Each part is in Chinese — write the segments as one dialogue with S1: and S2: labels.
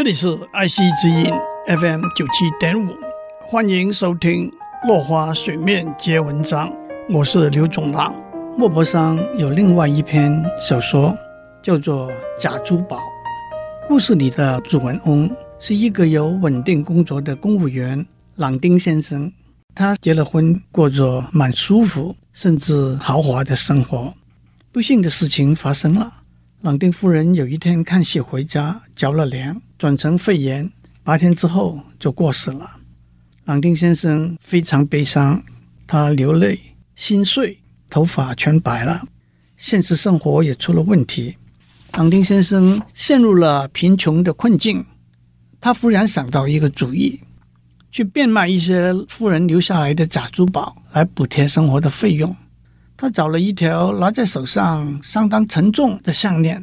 S1: 这里是爱惜之音 FM 九七点五，欢迎收听《落花水面皆文章》，我是刘总郎。莫泊桑有另外一篇小说，叫做《假珠宝》。故事里的主人翁是一个有稳定工作的公务员朗丁先生，他结了婚，过着蛮舒服甚至豪华的生活。不幸的事情发生了。朗丁夫人有一天看戏回家，着了凉，转成肺炎，八天之后就过世了。朗丁先生非常悲伤，他流泪、心碎，头发全白了，现实生活也出了问题。朗丁先生陷入了贫穷的困境，他忽然想到一个主意，去变卖一些夫人留下来的假珠宝来补贴生活的费用。他找了一条拿在手上相当沉重的项链，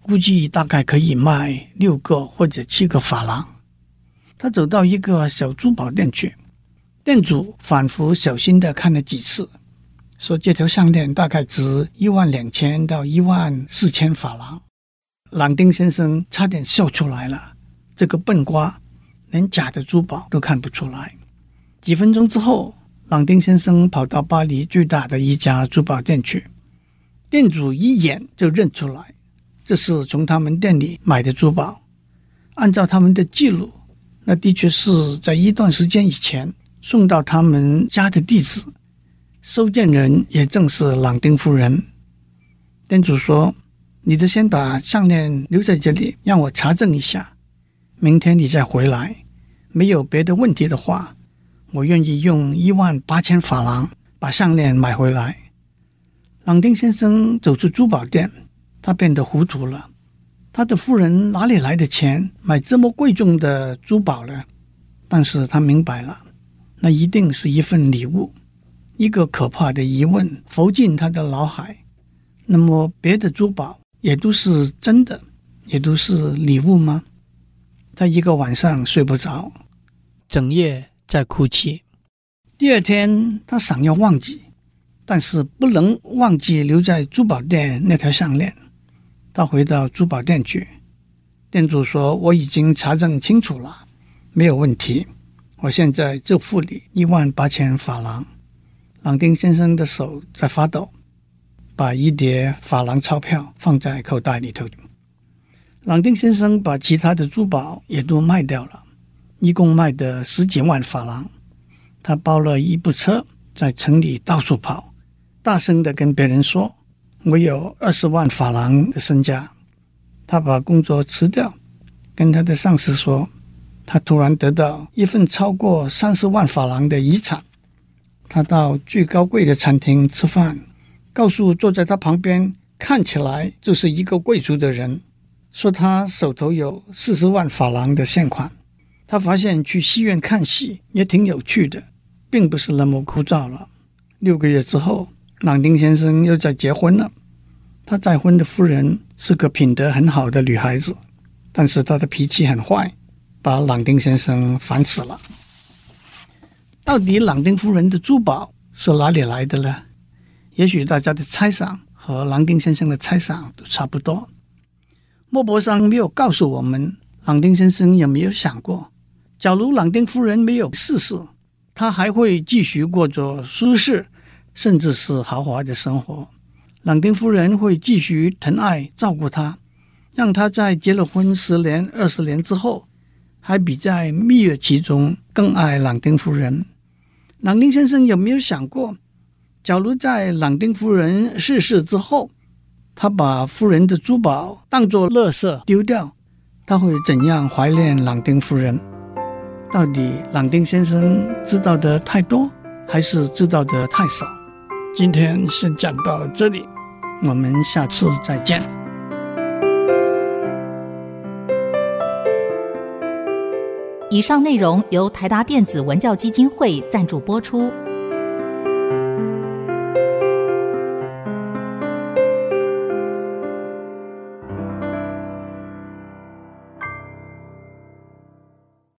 S1: 估计大概可以卖六个或者七个法郎。他走到一个小珠宝店去，店主反复小心地看了几次，说这条项链大概值一万两千到一万四千法郎。朗丁先生差点笑出来了，这个笨瓜连假的珠宝都看不出来。几分钟之后。朗丁先生跑到巴黎最大的一家珠宝店去，店主一眼就认出来，这是从他们店里买的珠宝。按照他们的记录，那的确是在一段时间以前送到他们家的地址，收件人也正是朗丁夫人。店主说：“你得先把项链留在这里，让我查证一下，明天你再回来，没有别的问题的话。”我愿意用一万八千法郎把项链买回来。朗丁先生走出珠宝店，他变得糊涂了。他的夫人哪里来的钱买这么贵重的珠宝呢？但是他明白了，那一定是一份礼物。一个可怕的疑问浮进他的脑海：那么别的珠宝也都是真的，也都是礼物吗？他一个晚上睡不着，整夜。在哭泣。第二天，他想要忘记，但是不能忘记留在珠宝店那条项链。他回到珠宝店去，店主说：“我已经查证清楚了，没有问题。我现在就付你一万八千法郎。”朗丁先生的手在发抖，把一叠法郎钞票放在口袋里头。朗丁先生把其他的珠宝也都卖掉了。一共卖的十几万法郎，他包了一部车，在城里到处跑，大声的跟别人说：“我有二十万法郎的身家。”他把工作辞掉，跟他的上司说：“他突然得到一份超过三十万法郎的遗产。”他到最高贵的餐厅吃饭，告诉坐在他旁边看起来就是一个贵族的人，说他手头有四十万法郎的现款。他发现去戏院看戏也挺有趣的，并不是那么枯燥了。六个月之后，朗丁先生又再结婚了。他再婚的夫人是个品德很好的女孩子，但是她的脾气很坏，把朗丁先生烦死了。到底朗丁夫人的珠宝是哪里来的呢？也许大家的猜想和朗丁先生的猜想都差不多。莫泊桑没有告诉我们，朗丁先生有没有想过？假如朗丁夫人没有逝世，他还会继续过着舒适甚至是豪华的生活。朗丁夫人会继续疼爱照顾他，让他在结了婚十年、二十年之后，还比在蜜月期中更爱朗丁夫人。朗丁先生有没有想过，假如在朗丁夫人逝世之后，他把夫人的珠宝当作垃圾丢掉，他会怎样怀念朗丁夫人？到底朗丁先生知道的太多，还是知道的太少？今天先讲到这里，我们下次再见。
S2: 以上内容由台达电子文教基金会赞助播出。